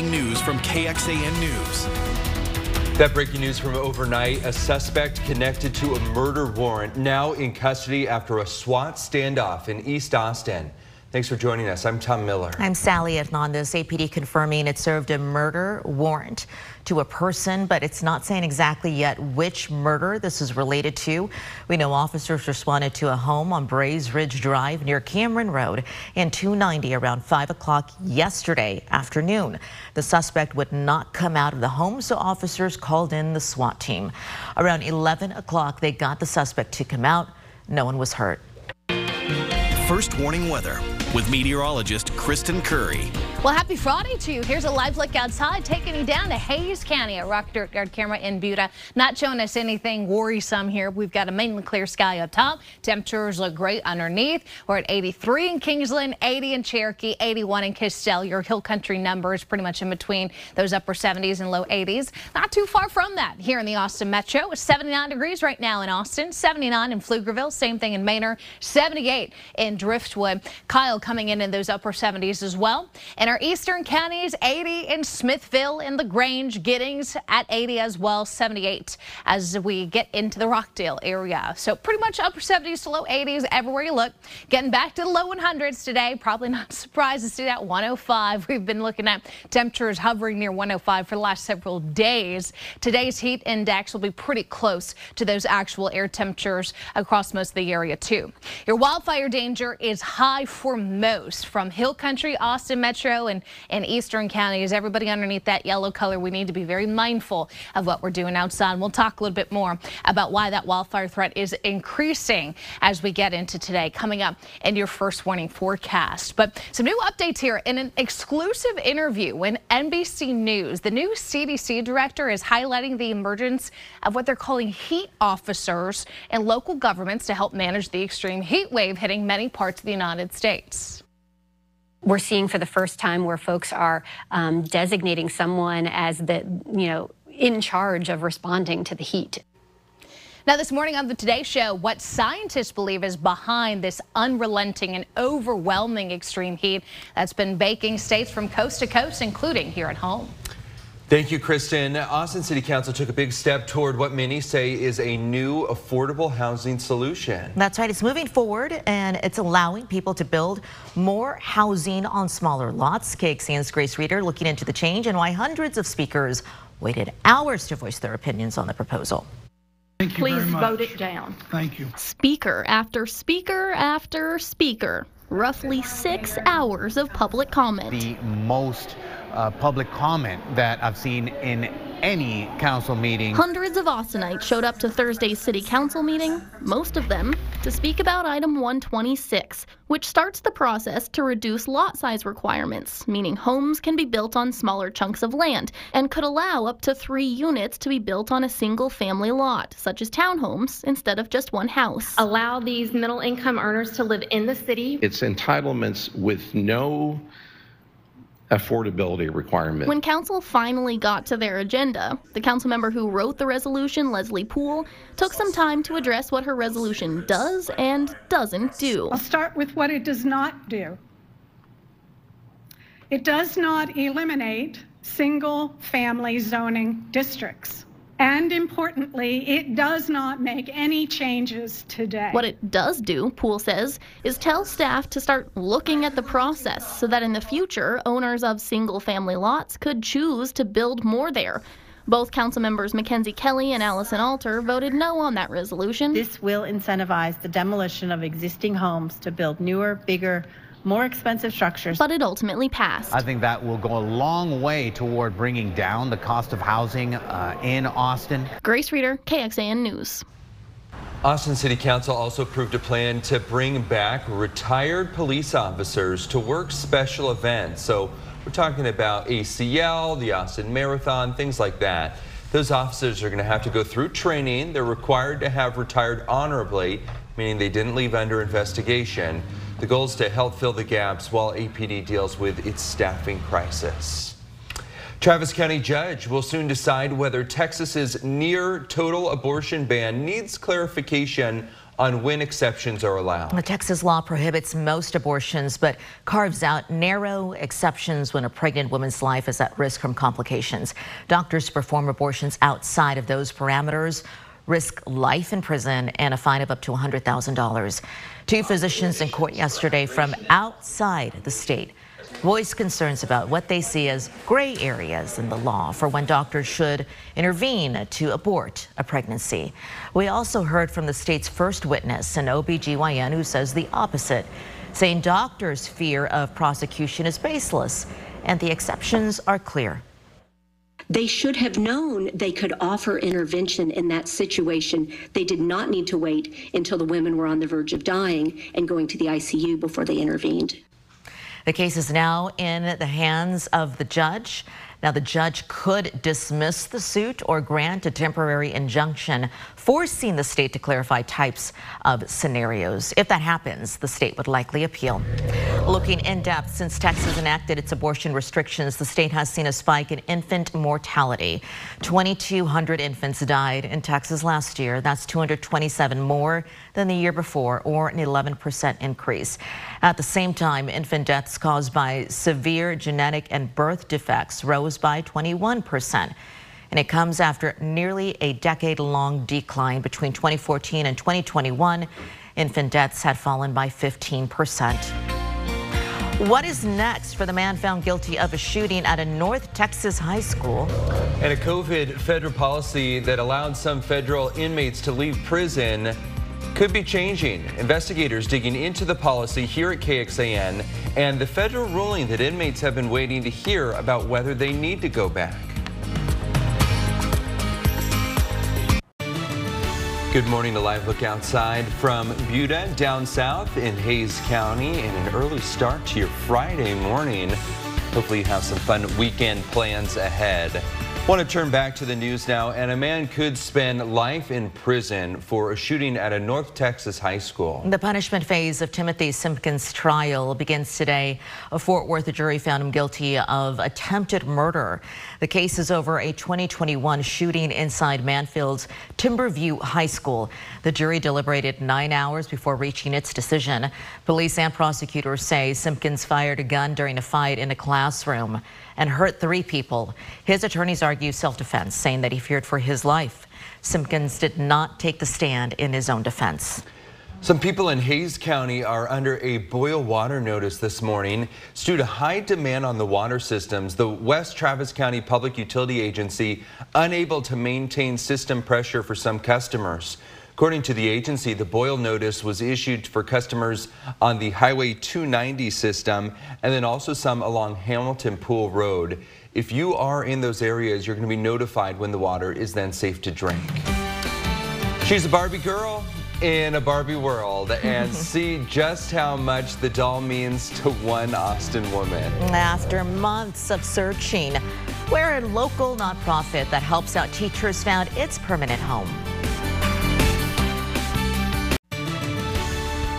breaking news from KXAN News. That breaking news from overnight, a suspect connected to a murder warrant now in custody after a SWAT standoff in East Austin. Thanks for joining us. I'm Tom Miller. I'm Sally Hernandez. APD confirming it served a murder warrant to a person, but it's not saying exactly yet which murder this is related to. We know officers responded to a home on Braes Ridge Drive near Cameron Road and 290 around 5 o'clock yesterday afternoon. The suspect would not come out of the home, so officers called in the SWAT team. Around 11 o'clock, they got the suspect to come out. No one was hurt. First warning weather with meteorologist Kristen Currie. Well, happy Friday to you. Here's a live look outside, taking you down to Hays County. A rock dirt guard camera in Buda, not showing us anything worrisome here. We've got a mainly clear sky up top. Temperatures look great underneath. We're at 83 in Kingsland, 80 in Cherokee, 81 in Castell. Your hill country numbers pretty much in between those upper 70s and low 80s. Not too far from that here in the Austin Metro. It's 79 degrees right now in Austin, 79 in Pflugerville, same thing in Manor, 78 in Driftwood. Kyle coming in in those upper 70s as well. And our eastern counties, 80 in Smithville, in La Grange, Giddings at 80 as well, 78 as we get into the Rockdale area. So pretty much upper 70s to low 80s everywhere you look. Getting back to the low 100s today. Probably not surprised to see that 105. We've been looking at temperatures hovering near 105 for the last several days. Today's heat index will be pretty close to those actual air temperatures across most of the area too. Your wildfire danger is high for most from Hill Country, Austin Metro, and, and eastern counties. Everybody underneath that yellow color, we need to be very mindful of what we're doing outside. And We'll talk a little bit more about why that wildfire threat is increasing as we get into today, coming up in your first warning forecast. But some new updates here in an exclusive interview in NBC News. The new CDC director is highlighting the emergence of what they're calling heat officers in local governments to help manage the extreme heat wave hitting many parts of the United States we're seeing for the first time where folks are um, designating someone as the, you know, in charge of responding to the heat. Now, this morning on the Today Show, what scientists believe is behind this unrelenting and overwhelming extreme heat that's been baking states from coast to coast, including here at home. Thank you, Kristen. Austin City Council took a big step toward what many say is a new affordable housing solution. That's right. It's moving forward and it's allowing people to build more housing on smaller lots. KXAN's Grace Reader looking into the change and why hundreds of speakers waited hours to voice their opinions on the proposal. Thank you Please vote it down. Thank you. Speaker after speaker after speaker. Roughly six hours of public comment. The most public comment that I've seen in any council meeting. Hundreds of Austinites showed up to Thursday's city council meeting, most of them to speak about item 126, which starts the process to reduce lot size requirements, meaning homes can be built on smaller chunks of land and could allow up to three units to be built on a single family lot, such as townhomes, instead of just one house. Allow these middle income earners to live in the city. It's entitlements with no affordability requirement. When council finally got to their agenda, the council member who wrote the resolution, Leslie Pool, took some time to address what her resolution does and doesn't do. I'll start with what it does not do. It does not eliminate single family zoning districts. And importantly, it does not make any changes today. What it does do, Pool says, is tell staff to start looking at the process so that in the future, owners of single family lots could choose to build more there. Both council members Mackenzie Kelly and Alison Alter voted no on that resolution. This will incentivize the demolition of existing homes to build newer, bigger, more expensive structures. But it ultimately passed. I think that will go a long way toward bringing down the cost of housing uh, in Austin. Grace Reader, KXAN News. Austin City Council also approved a plan to bring back retired police officers to work special events. So we're talking about ACL, the Austin Marathon, things like that. Those officers are going to have to go through training. They're required to have retired honorably, meaning they didn't leave under investigation. The goal is to help fill the gaps while APD deals with its staffing crisis. Travis County judge will soon decide whether Texas's near total abortion ban needs clarification on when exceptions are allowed. The Texas law prohibits most abortions, but carves out narrow exceptions when a pregnant woman's life is at risk from complications. Doctors perform abortions outside of those parameters risk life in prison and a fine of up to $100,000. Two physicians in court yesterday from outside the state voiced concerns about what they see as gray areas in the law for when doctors should intervene to abort a pregnancy. We also heard from the state's first witness, an OBGYN who says the opposite, saying doctors' fear of prosecution is baseless and the exceptions are clear. They should have known they could offer intervention in that situation. They did not need to wait until the women were on the verge of dying and going to the ICU before they intervened. The case is now in the hands of the judge. Now, the judge could dismiss the suit or grant a temporary injunction, forcing the state to clarify types of scenarios. If that happens, the state would likely appeal. Looking in depth, since Texas enacted its abortion restrictions, the state has seen a spike in infant mortality. 2,200 infants died in Texas last year. That's 227 more than the year before, or an 11% increase. At the same time, infant deaths caused by severe genetic and birth defects rose by 21%. And it comes after nearly a decade long decline between 2014 and 2021. Infant deaths had fallen by 15%. What is next for the man found guilty of a shooting at a North Texas high school? And a COVID federal policy that allowed some federal inmates to leave prison could be changing. Investigators digging into the policy here at KXAN and the federal ruling that inmates have been waiting to hear about whether they need to go back. Good morning, a live look outside from Buda down south in Hays County and an early start to your Friday morning. Hopefully you have some fun weekend plans ahead. Want to turn back to the news now, and a man could spend life in prison for a shooting at a North Texas high school. The punishment phase of Timothy Simpkins' trial begins today. A Fort Worth jury found him guilty of attempted murder. The case is over a 2021 shooting inside Mansfield's Timberview High School. The jury deliberated nine hours before reaching its decision. Police and prosecutors say Simpkins fired a gun during a fight in a classroom and hurt three people. His attorneys argue self-defense, saying that he feared for his life. Simpkins did not take the stand in his own defense. Some people in Hays County are under a boil water notice this morning. It's due to high demand on the water systems. The West Travis County Public Utility Agency unable to maintain system pressure for some customers. According to the agency, the boil notice was issued for customers on the Highway 290 system and then also some along Hamilton Pool Road. If you are in those areas, you're going to be notified when the water is then safe to drink. She's a Barbie girl in a Barbie world and see just how much the doll means to one Austin woman. After months of searching, where a local nonprofit that helps out teachers found its permanent home.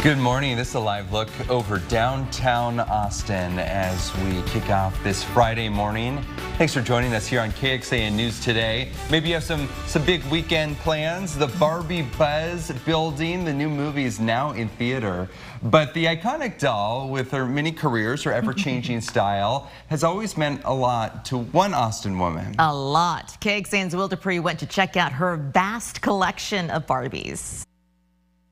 Good morning. This is a live look over downtown Austin as we kick off this Friday morning. Thanks for joining us here on KXAN News today. Maybe you have some, some big weekend plans. The Barbie Buzz building, the new movie is now in theater. But the iconic doll, with her many careers, her ever-changing style, has always meant a lot to one Austin woman. A lot. KXAN's Will Dupree went to check out her vast collection of Barbies.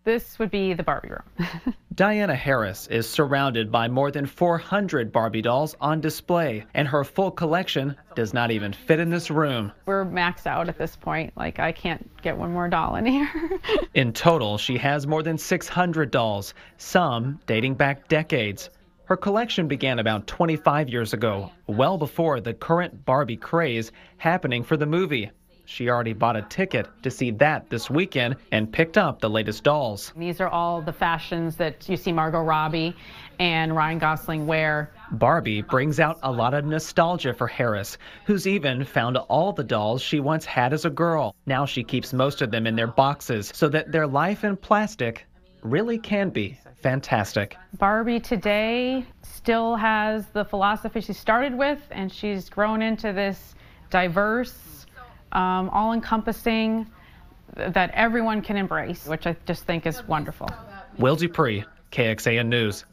This would be the Barbie room. Diana Harris is surrounded by more than 400 Barbie dolls on display, and her full collection does not even fit in this room. We're maxed out at this point. Like, I can't get one more doll in here. in total, she has more than 600 dolls, some dating back decades. Her collection began about 25 years ago, well before the current Barbie craze happening for the movie. She already bought a ticket to see that this weekend and picked up the latest dolls. These are all the fashions that you see Margot Robbie and Ryan Gosling wear. Barbie brings out a lot of nostalgia for Harris, who's even found all the dolls she once had as a girl. Now she keeps most of them in their boxes so that their life in plastic really can be fantastic. Barbie today still has the philosophy she started with, and she's grown into this diverse um, all encompassing that everyone can embrace, which I just think is wonderful. Will Dupree, KXAN News.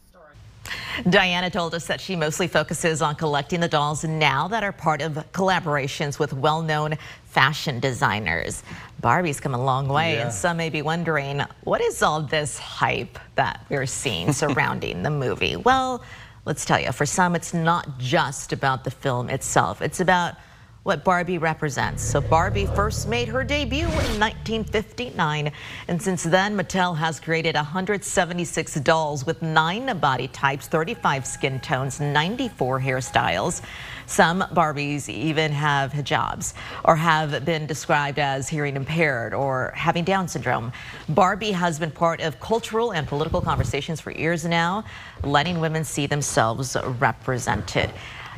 Diana told us that she mostly focuses on collecting the dolls now that are part of collaborations with well-known fashion designers. Barbie's come a long way, yeah. and some may be wondering, what is all this hype that we're seeing surrounding the movie? Well, let's tell you, for some, it's not just about the film itself. It's about what Barbie represents. So Barbie first made her debut in 1959, and since then Mattel has created 176 dolls with nine body types, 35 skin tones, 94 hairstyles. Some Barbies even have hijabs or have been described as hearing impaired or having Down syndrome. Barbie has been part of cultural and political conversations for years now, letting women see themselves represented.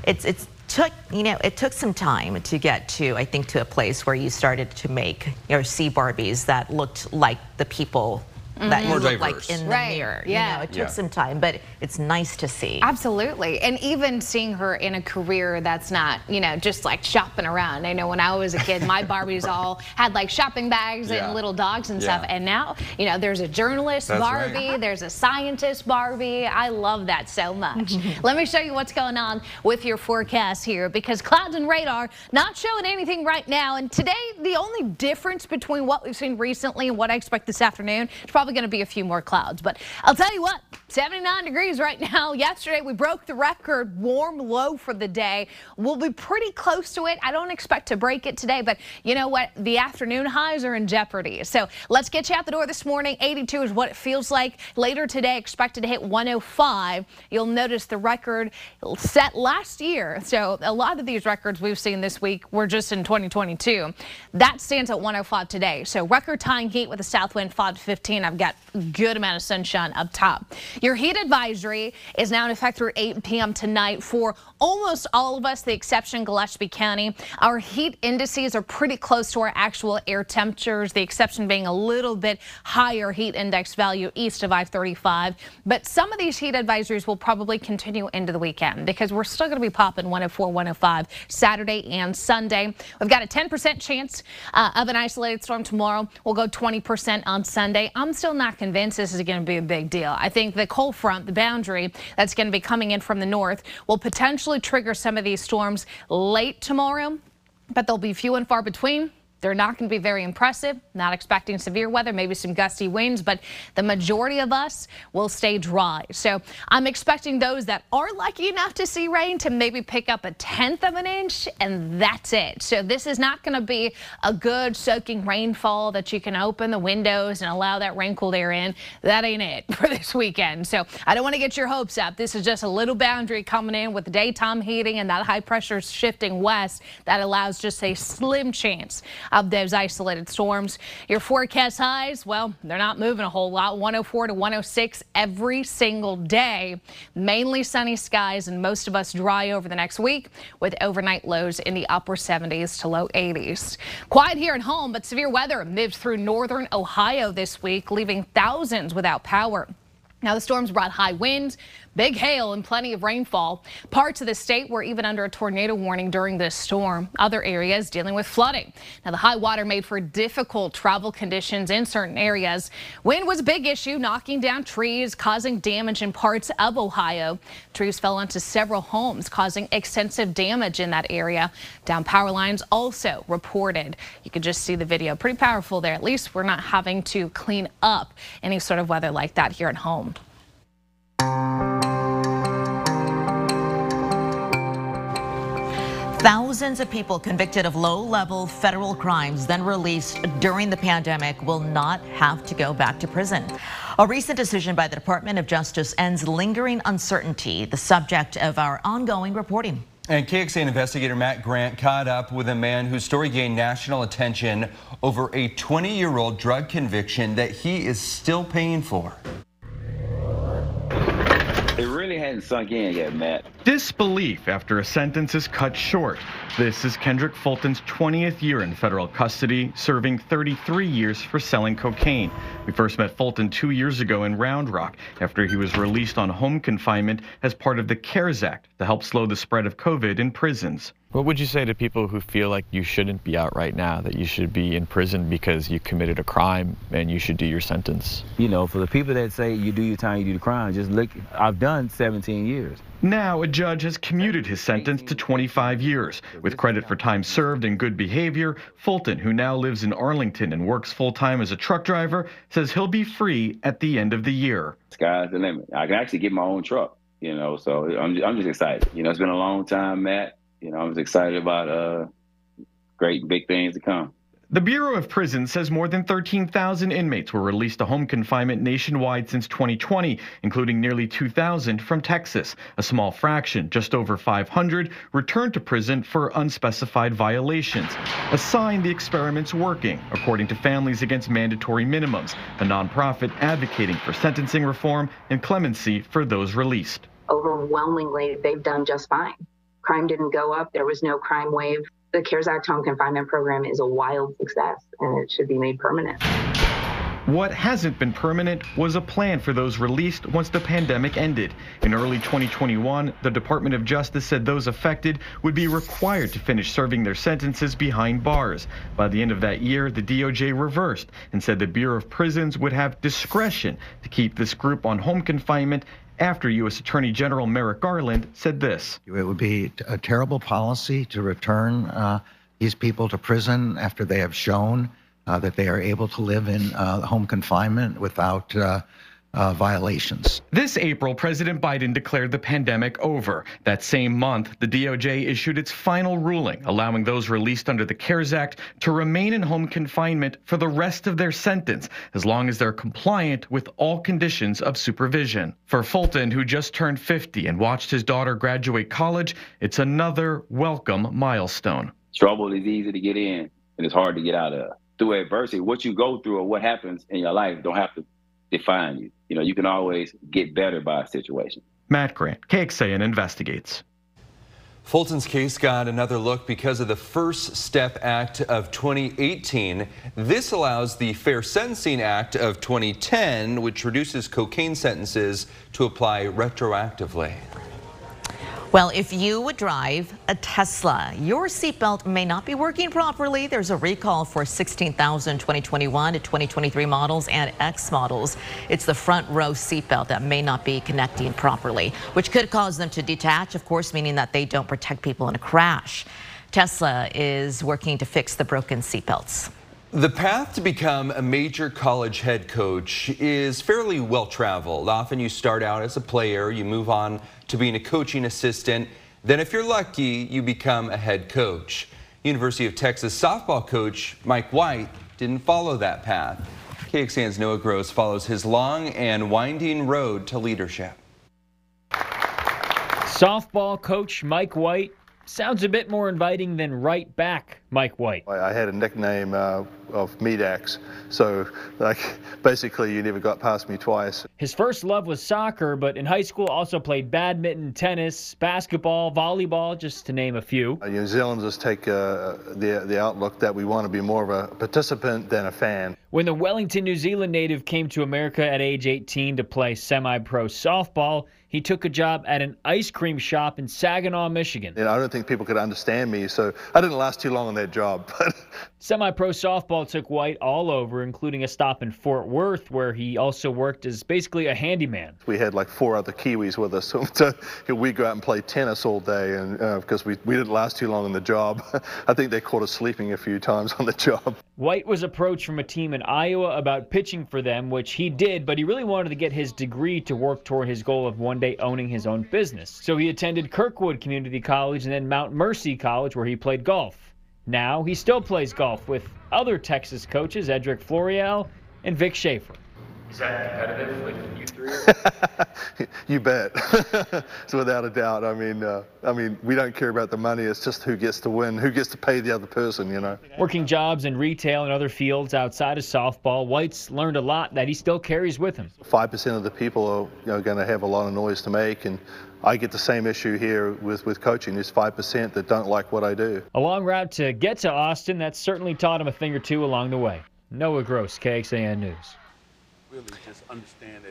It's, it's took, you know, it took some time to get to, I think, to a place where you started to make or see Barbies that looked like the people that mm-hmm. you look like in the right. mirror. Yeah. You know, it took yeah. some time, but it's nice to see. Absolutely. And even seeing her in a career that's not, you know, just like shopping around. I know when I was a kid, my Barbies all had like shopping bags yeah. and little dogs and yeah. stuff. And now, you know, there's a journalist that's Barbie, right. there's a scientist Barbie. I love that so much. Let me show you what's going on with your forecast here because clouds and radar not showing anything right now. And today, the only difference between what we've seen recently and what I expect this afternoon is probably probably going to be a few more clouds. But I'll tell you what, 79 degrees right now. Yesterday, we broke the record warm low for the day. We'll be pretty close to it. I don't expect to break it today, but you know what? The afternoon highs are in jeopardy. So let's get you out the door this morning. 82 is what it feels like. Later today, expected to hit 105. You'll notice the record set last year. So a lot of these records we've seen this week were just in 2022. That stands at 105 today. So record tying heat with a south wind 5 to 15. I've got good amount of sunshine up top. Your heat advisory is now in effect through 8 p.m. tonight for almost all of us, the exception Gillespie County. Our heat indices are pretty close to our actual air temperatures, the exception being a little bit higher heat index value east of I-35. But some of these heat advisories will probably continue into the weekend because we're still going to be popping 104, 105 Saturday and Sunday. We've got a 10% chance uh, of an isolated storm tomorrow. We'll go 20% on Sunday. I'm still not convinced this is going to be a big deal. I think the cold front, the boundary that's going to be coming in from the north, will potentially trigger some of these storms late tomorrow, but they'll be few and far between. They're not going to be very impressive. Not expecting severe weather, maybe some gusty winds, but the majority of us will stay dry. So I'm expecting those that are lucky enough to see rain to maybe pick up a tenth of an inch, and that's it. So this is not going to be a good soaking rainfall that you can open the windows and allow that rain cooled air in. That ain't it for this weekend. So I don't want to get your hopes up. This is just a little boundary coming in with daytime heating and that high pressure shifting west that allows just a slim chance of those isolated storms. Your forecast highs, well, they're not moving a whole lot. 104 to 106 every single day. Mainly sunny skies and most of us dry over the next week with overnight lows in the upper 70s to low 80s. Quiet here at home, but severe weather moved through northern Ohio this week, leaving thousands without power. Now, the storms brought high winds, big hail, and plenty of rainfall. Parts of the state were even under a tornado warning during this storm. Other areas dealing with flooding. Now, the high water made for difficult travel conditions in certain areas. Wind was a big issue, knocking down trees, causing damage in parts of Ohio. Trees fell onto several homes, causing extensive damage in that area. Down power lines also reported. You can just see the video. Pretty powerful there. At least we're not having to clean up any sort of weather like that here at home. Thousands of people convicted of low-level federal crimes then released during the pandemic will not have to go back to prison. A recent decision by the Department of Justice ends lingering uncertainty, the subject of our ongoing reporting. And KXAN investigator Matt Grant caught up with a man whose story gained national attention over a 20-year-old drug conviction that he is still paying for. It really hadn't sunk in yet, Matt. Disbelief after a sentence is cut short. This is Kendrick Fulton's 20th year in federal custody, serving 33 years for selling cocaine. We first met Fulton two years ago in Round Rock after he was released on home confinement as part of the CARES Act to help slow the spread of COVID in prisons. What would you say to people who feel like you shouldn't be out right now, that you should be in prison because you committed a crime and you should do your sentence? You know, for the people that say you do your time, you do the crime, just look, I've done 17 years. Now, a judge has commuted his sentence to 25 years. With credit for time served and good behavior, Fulton, who now lives in Arlington and works full time as a truck driver, says he'll be free at the end of the year. Sky's the limit. I can actually get my own truck, you know, so I'm, I'm just excited. You know, it's been a long time, Matt you know, I was excited about uh, great big things to come. The Bureau of Prisons says more than 13,000 inmates were released to home confinement nationwide since 2020, including nearly 2,000 from Texas. A small fraction, just over 500, returned to prison for unspecified violations. A sign the experiment's working, according to Families Against Mandatory Minimums, a nonprofit advocating for sentencing reform and clemency for those released. Overwhelmingly, they've done just fine crime didn't go up. There was no crime wave. The CARES Act home confinement program is a wild success and it should be made permanent. What hasn't been permanent was a plan for those released once the pandemic ended. In early 2021, the Department of Justice said those affected would be required to finish serving their sentences behind bars. By the end of that year, the DOJ reversed and said the Bureau of Prisons would have discretion to keep this group on home confinement after U.S. Attorney General Merrick Garland said this. It would be a terrible policy to return uh, these people to prison after they have shown uh, that they are able to live in uh, home confinement without uh, violations. This April, President Biden declared the pandemic over. That same month, the DOJ issued its final ruling, allowing those released under the CARES Act to remain in home confinement for the rest of their sentence, as long as they're compliant with all conditions of supervision. For Fulton, who just turned 50 and watched his daughter graduate college, it's another welcome milestone. Trouble is easy to get in, and it's hard to get out of. Through adversity, what you go through or what happens in your life don't have to define you. You know, you can always get better by a situation. Matt Grant, KXAN investigates. Fulton's case got another look because of the First Step Act of 2018. This allows the Fair Sentencing Act of 2010, which reduces cocaine sentences, to apply retroactively. Well, if you would drive a Tesla, your seatbelt may not be working properly. There's a recall for 16,000 2021 to 2023 Model S and X models. It's the front row seatbelt that may not be connecting properly, which could cause them to detach, of course, meaning that they don't protect people in a crash. Tesla is working to fix the broken seatbelts. The path to become a major college head coach is fairly well traveled. Often you start out as a player, you move on to being a coaching assistant, then if you're lucky, you become a head coach. University of Texas softball coach Mike White didn't follow that path. KXAN's Noah Gross follows his long and winding road to leadership. Softball coach Mike White sounds a bit more inviting than right back Mike White. I had a nickname uh, of Medax, so like basically you never got past me twice. His first love was soccer, but in high school also played badminton, tennis, basketball, volleyball, just to name a few. Uh, New Zealanders take uh, the the outlook that we want to be more of a participant than a fan. When the Wellington, New Zealand native came to America at age 18 to play semi-pro softball, he took a job at an ice cream shop in Saginaw, Michigan. And I don't think people could understand me, so I didn't last too long on that job. Semi-pro softball took White all over, including a stop in Fort Worth, where he also worked as basically a handyman. We had like four other Kiwis with us, so we go out and play tennis all day, and uh, because we, we didn't last too long on the job, I think they caught us sleeping a few times on the job. White was approached from a team in Iowa about pitching for them, which he did, but he really wanted to get his degree to work toward his goal of one day owning his own business. So he attended Kirkwood Community College and then Mount Mercy College, where he played golf. Now he still plays golf with other Texas coaches, Edrick Floréal and Vic Schaefer. Is that competitive with you three? you bet. so without a doubt, I mean, uh, I mean, we don't care about the money. It's just who gets to win, who gets to pay the other person, you know. Working jobs in retail and other fields outside of softball, White's learned a lot that he still carries with him. Five percent of the people are you know, going to have a lot of noise to make, and I get the same issue here with, with coaching. There's 5% that don't like what I do. A long route to get to Austin, that's certainly taught him a thing or two along the way. Noah Gross, KXAN News.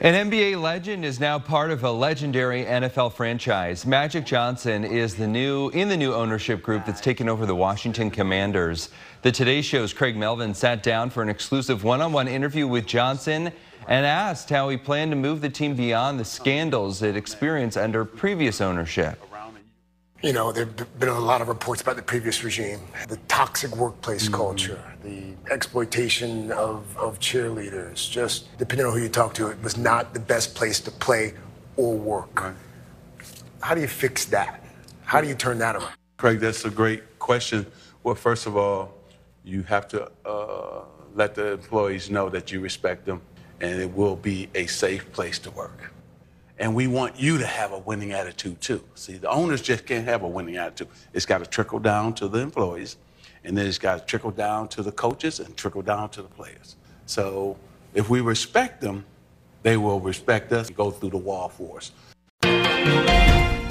An NBA legend is now part of a legendary NFL franchise. Magic Johnson is the new in the new ownership group that's taken over the Washington Commanders. The Today Show's Craig Melvin sat down for an exclusive one-on-one interview with Johnson and asked how he planned to move the team beyond the scandals it experienced under previous ownership. You know, there have been a lot of reports about the previous regime, the toxic workplace Mm-hmm. culture, the exploitation of, of cheerleaders. Just depending on who you talk to, it was not the best place to play or work. How do you fix that? How do you turn that around? Craig, that's a great question. Well, first of all, you have to uh, let the employees know that you respect them and it will be a safe place to work. And we want you to have a winning attitude too. See, the owners just can't have a winning attitude. It's got to trickle down to the employees, and then it's got to trickle down to the coaches and trickle down to the players. So if we respect them, they will respect us and go through the wall for us.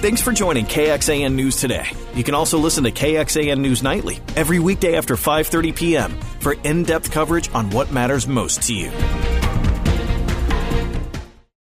Thanks for joining KXAN News today. You can also listen to KXAN News Nightly every weekday after 5:30 p.m. for in-depth coverage on what matters most to you.